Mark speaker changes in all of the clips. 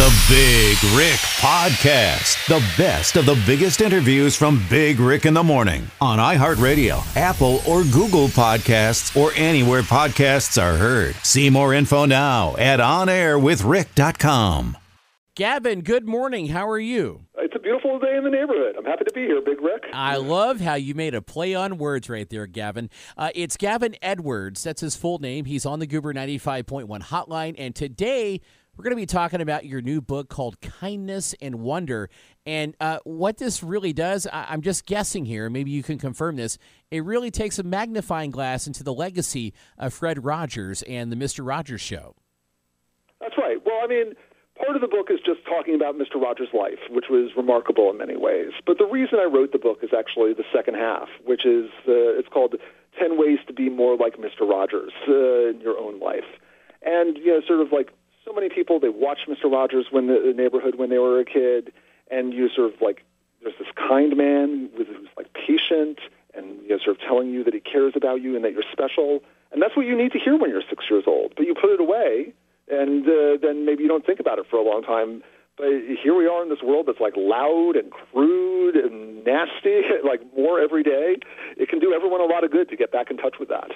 Speaker 1: The Big Rick Podcast. The best of the biggest interviews from Big Rick in the Morning on iHeartRadio, Apple, or Google Podcasts, or anywhere podcasts are heard. See more info now at onairwithrick.com.
Speaker 2: Gavin, good morning. How are you?
Speaker 3: It's a beautiful day in the neighborhood. I'm happy to be here, Big Rick.
Speaker 2: I love how you made a play on words right there, Gavin. Uh, it's Gavin Edwards. That's his full name. He's on the Goober 95.1 hotline. And today, we're going to be talking about your new book called Kindness and Wonder. And uh, what this really does, I- am just guessing here, maybe you can confirm this. It really takes a magnifying glass into the legacy of Fred Rogers and the Mr. Rogers Show.
Speaker 3: That's right. Well, I mean, part of the book is just talking about Mr. Rogers' life, which was remarkable in many ways. But the reason I wrote the book is actually the second half, which is uh, it's called 10 Ways to Be More Like Mr. Rogers uh, in Your Own Life. And, you know, sort of like so many people they watched Mr. Rogers when the, the neighborhood when they were a kid, and you sort of like there's this kind man who's like patient and you know sort of telling you that he cares about you and that you're special, and that's what you need to hear when you're six years old. But you put it away, and uh, then maybe you don't think about it for a long time. But here we are in this world that's like loud and crude and nasty, like more every day. It can do everyone a lot of good to get back in touch with that.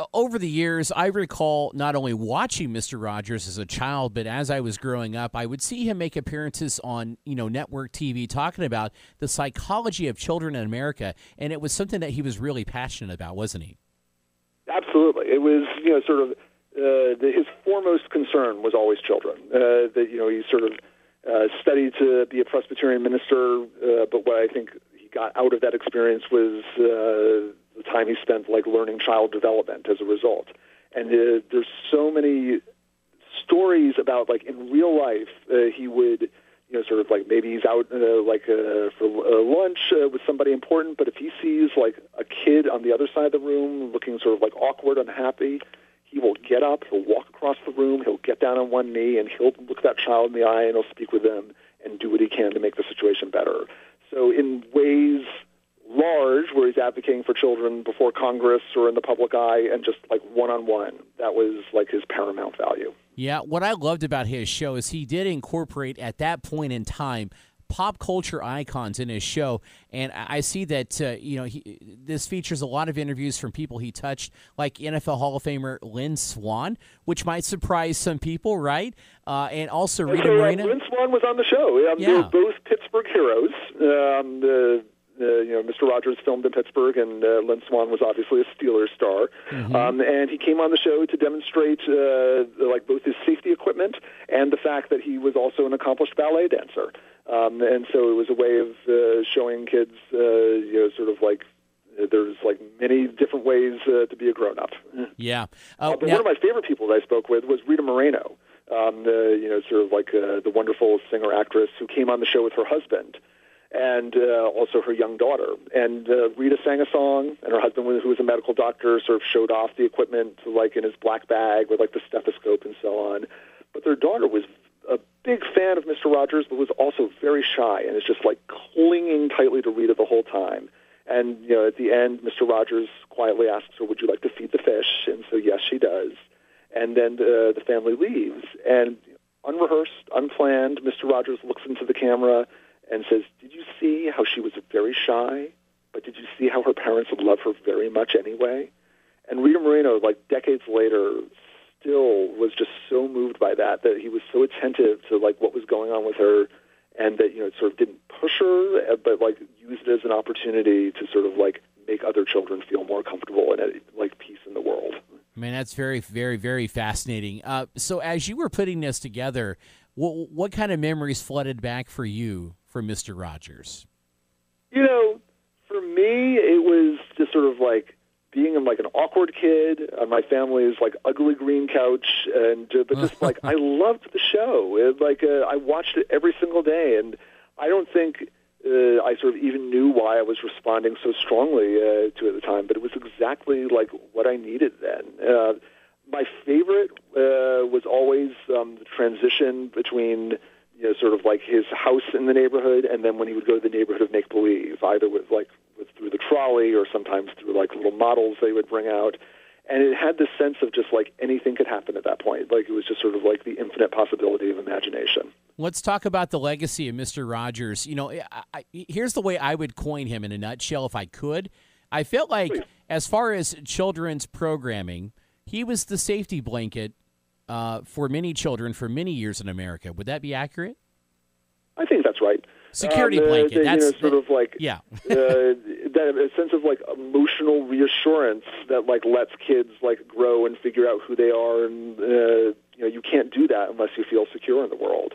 Speaker 2: It, over the years, I recall not only watching Mr. Rogers as a child, but as I was growing up, I would see him make appearances on you know network TV talking about the psychology of children in America, and it was something that he was really passionate about, wasn't he?
Speaker 3: Absolutely, it was you know sort of uh, the, his foremost concern was always children. Uh, that you know he sort of uh, studied to be a Presbyterian minister, uh, but what I think he got out of that experience was uh, the time he spent like learning child development as a result. And uh, there's so many stories about like in real life uh, he would you know sort of like maybe he's out uh, like uh, for uh, lunch uh, with somebody important but if he sees like a kid on the other side of the room looking sort of like awkward unhappy he will get up, he'll walk across the room, he'll get down on one knee, and he'll look that child in the eye and he'll speak with them and do what he can to make the situation better. So, in ways large, where he's advocating for children before Congress or in the public eye, and just like one on one, that was like his paramount value.
Speaker 2: Yeah, what I loved about his show is he did incorporate at that point in time pop culture icons in his show, and I see that uh, you know he, this features a lot of interviews from people he touched, like NFL Hall of Famer Lynn Swann, which might surprise some people, right? Uh, and also Rita
Speaker 3: so,
Speaker 2: Moreno.
Speaker 3: Lynn Swann was on the show. Um,
Speaker 2: yeah.
Speaker 3: They were both Pittsburgh heroes. Um, the uh, you know, Mr. Rogers filmed in Pittsburgh, and uh, Lynn Swann was obviously a Steelers star.
Speaker 2: Mm-hmm.
Speaker 3: Um, and he came on the show to demonstrate uh, like both his safety equipment and the fact that he was also an accomplished ballet dancer. Um, and so it was a way of uh, showing kids, uh, you know, sort of like there's like many different ways uh, to be a grown up.
Speaker 2: Yeah.
Speaker 3: Uh,
Speaker 2: Uh,
Speaker 3: but
Speaker 2: now-
Speaker 3: one of my favorite people that I spoke with was Rita Moreno, um, the you know sort of like uh, the wonderful singer actress who came on the show with her husband and uh, also her young daughter. And uh, Rita sang a song, and her husband, who was a medical doctor, sort of showed off the equipment like in his black bag with like the stethoscope and so on. But their daughter was a big fan of Mr. Rogers, but was also very shy and is just like clinging tightly to Rita the whole time. And you know, at the end, Mr. Rogers quietly asks her, "Would you like to feed the fish?" And so, yes, she does. And then uh, the family leaves, and unrehearsed, unplanned, Mr. Rogers looks into the camera and says, "Did you see how she was very shy? But did you see how her parents would love her very much anyway?" And Rita Moreno, like decades later, still was just so moved by that that he was so attentive to like what was going on with her and that you know it sort of didn't push her uh, but like used it as an opportunity to sort of like make other children feel more comfortable and at like peace in the world
Speaker 2: Man, that's very, very, very fascinating. Uh, so, as you were putting this together, what, what kind of memories flooded back for you from Mister Rogers?
Speaker 3: you know for me it was just sort of like being like an awkward kid on my family's like ugly green couch and uh, but just like I loved the show it, like uh, I watched it every single day and I don't think uh, I sort of even knew why I was responding so strongly uh, to it at the time but it was exactly like what I needed then uh, my favorite uh, was always um, the transition between you know sort of like his house in the neighborhood and then when he would go to the neighborhood of make believe either with like with through the trolley or sometimes through like little models they would bring out and it had this sense of just like anything could happen at that point like it was just sort of like the infinite possibility of imagination
Speaker 2: Let's talk about the legacy of Mr. Rogers. You know, I, I, here's the way I would coin him in a nutshell if I could. I felt like, Please. as far as children's programming, he was the safety blanket uh, for many children for many years in America. Would that be accurate?
Speaker 3: I think that's right.
Speaker 2: Security um, blanket. The, that's
Speaker 3: you know, sort of like
Speaker 2: yeah.
Speaker 3: uh, that a sense of like emotional reassurance that like lets kids like grow and figure out who they are, and uh, you know you can't do that unless you feel secure in the world.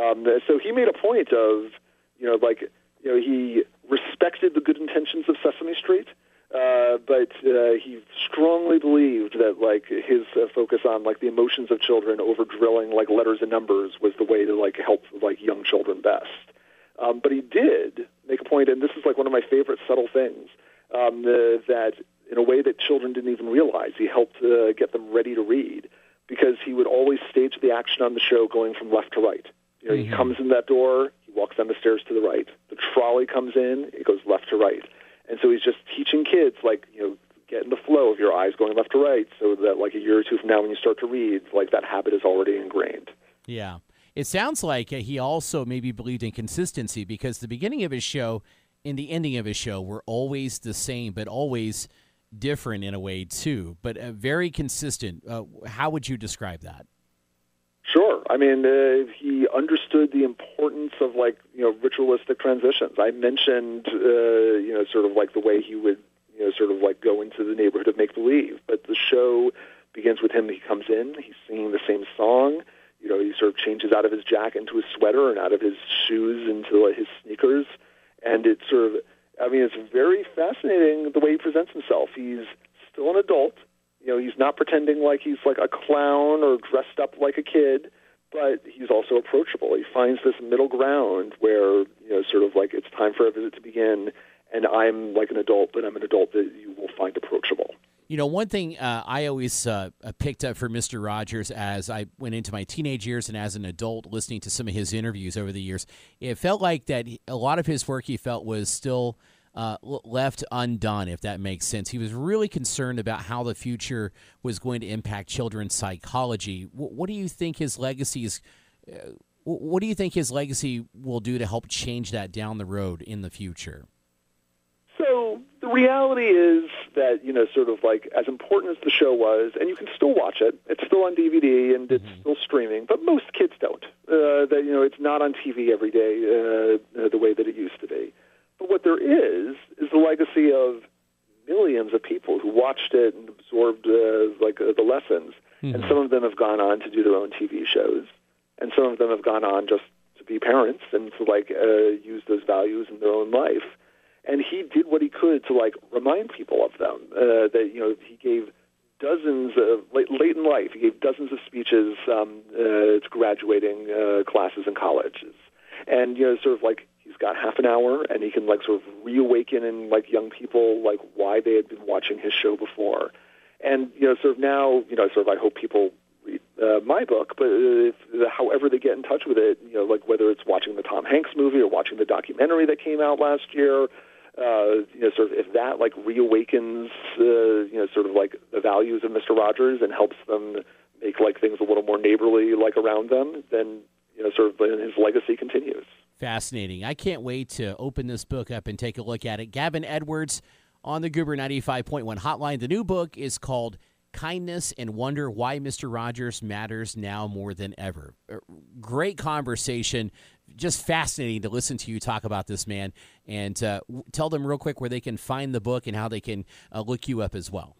Speaker 3: Um, so he made a point of you know like you know he respected the good intentions of Sesame Street. Uh, but uh, he strongly believed that like his uh, focus on like the emotions of children over drilling like letters and numbers was the way to like help like young children best. Um, but he did make a point, and this is like one of my favorite subtle things, um, the, that in a way that children didn't even realize, he helped uh, get them ready to read because he would always stage the action on the show going from left to right. You know, mm-hmm. he comes in that door, he walks down the stairs to the right. The trolley comes in, it goes left to right. And so he's just teaching kids, like, you know, get in the flow of your eyes going left to right so that, like, a year or two from now when you start to read, like, that habit is already ingrained.
Speaker 2: Yeah. It sounds like he also maybe believed in consistency because the beginning of his show and the ending of his show were always the same, but always different in a way too, but uh, very consistent. Uh, how would you describe that?
Speaker 3: Sure. I mean, uh, he understood the importance of like you know ritualistic transitions. I mentioned uh, you know sort of like the way he would you know sort of like go into the neighborhood of make believe, but the show begins with him. He comes in, he's singing the same song you know, he sort of changes out of his jacket into his sweater and out of his shoes into like, his sneakers. And it's sort of, I mean, it's very fascinating the way he presents himself. He's still an adult. You know, he's not pretending like he's like a clown or dressed up like a kid, but he's also approachable. He finds this middle ground where, you know, sort of like it's time for a visit to begin, and I'm like an adult, but I'm an adult that you will find approachable.
Speaker 2: You know, one thing uh, I always uh, picked up for Mr. Rogers as I went into my teenage years and as an adult listening to some of his interviews over the years, it felt like that a lot of his work he felt was still uh, left undone, if that makes sense. He was really concerned about how the future was going to impact children's psychology. W- what do you think his legacy is? Uh, what do you think his legacy will do to help change that down the road in the future?
Speaker 3: So the reality is that you know, sort of like as important as the show was, and you can still watch it. It's still on DVD and it's mm-hmm. still streaming, but most kids don't. Uh, that you know, it's not on TV every day uh, the way that it used to be. What there is is the legacy of millions of people who watched it and absorbed uh, like uh, the lessons, mm-hmm. and some of them have gone on to do their own TV shows, and some of them have gone on just to be parents and to like uh, use those values in their own life and he did what he could to like remind people of them. Uh, that you know he gave dozens of late, late in life he gave dozens of speeches um, uh, to graduating uh, classes in colleges, and you know sort of like he's got half an hour and he can like sort of reawaken in like young people like why they had been watching his show before, and you know sort of now you know sort of I hope people read uh, my book, but if, however they get in touch with it, you know, like whether it's watching the Tom Hanks movie or watching the documentary that came out last year, uh, you know, sort of if that like reawakens, uh, you know, sort of like the values of Mr. Rogers and helps them make like things a little more neighborly like around them, then you know, sort of his legacy continues.
Speaker 2: Fascinating. I can't wait to open this book up and take a look at it. Gavin Edwards on the Goober 95.1 hotline. The new book is called kindness and wonder why Mr. Rogers matters now more than ever. Uh, great conversation. Just fascinating to listen to you talk about this man. And uh, tell them real quick where they can find the book and how they can uh, look you up as well.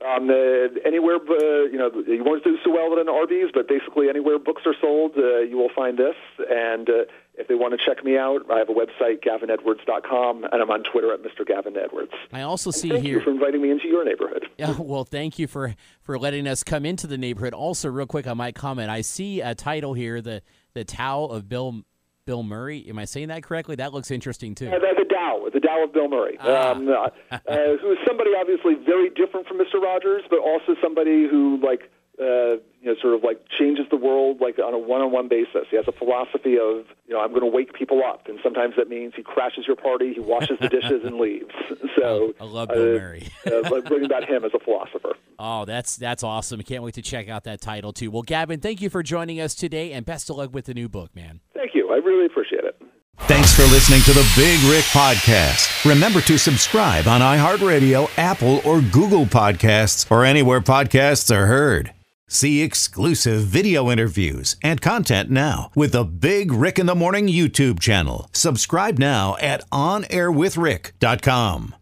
Speaker 3: Um, uh, anywhere, uh, you know, you won't do so well with an Arby's, but basically anywhere books are sold, uh, you will find this. And uh, if they want to check me out, I have a website, gavinedwards.com, and I'm on Twitter at Mr. Gavin Edwards.
Speaker 2: I also see
Speaker 3: thank
Speaker 2: here.
Speaker 3: Thank you for inviting me into your neighborhood.
Speaker 2: Yeah, well, thank you for, for letting us come into the neighborhood. Also, real quick, I might comment. I see a title here, the the Tao of Bill Bill Murray. Am I saying that correctly? That looks interesting too.
Speaker 3: Uh, the Tao, the Tao of Bill Murray, ah. um, uh, uh, who is somebody obviously very different from Mr. Rogers, but also somebody who like uh, you know, sort of like changes the world like on a one-on-one basis. He has a philosophy of, you know, I'm going to wake people up, and sometimes that means he crashes your party, he washes the dishes, and leaves. So
Speaker 2: I love Bill uh, Murray.
Speaker 3: uh, bringing about him as a philosopher.
Speaker 2: Oh, that's that's awesome. Can't wait to check out that title too. Well, Gavin, thank you for joining us today and best of luck with the new book, man.
Speaker 3: Thank you. I really appreciate it.
Speaker 1: Thanks for listening to the Big Rick Podcast. Remember to subscribe on iHeartRadio, Apple, or Google Podcasts, or anywhere podcasts are heard. See exclusive video interviews and content now with the Big Rick in the Morning YouTube channel. Subscribe now at OnAirWithRick.com.